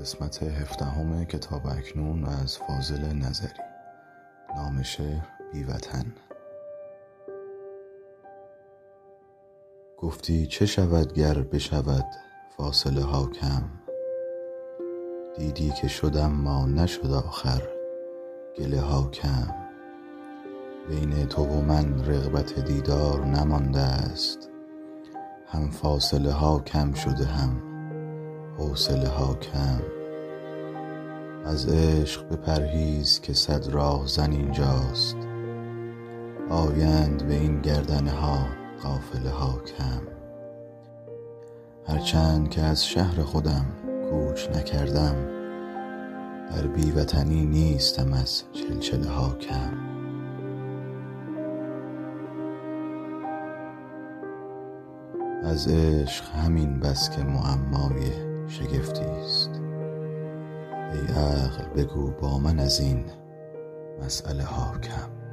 قسمت هفدهم کتاب اکنون از فاضل نظری. نام شعر بیوطن. گفتی چه شود گر بشود فاصله ها کم؟ دیدی که شد اما نشد آخر گله ها کم. بین تو و من رغبت دیدار نمانده است. هم فاصله ها کم شده هم حوصله ها کم. از عشق بپرهیز که صد راهزن اینجاست. آیند به این گردنه ها قافله ها کم. هر چند که از شهر خودم کوچ نکردم در بی وطنی نیستم از چلچله ها کم. از عشق همین بس که معمای شگفتی است ای عقل بگو با من از این مسأله ها کم.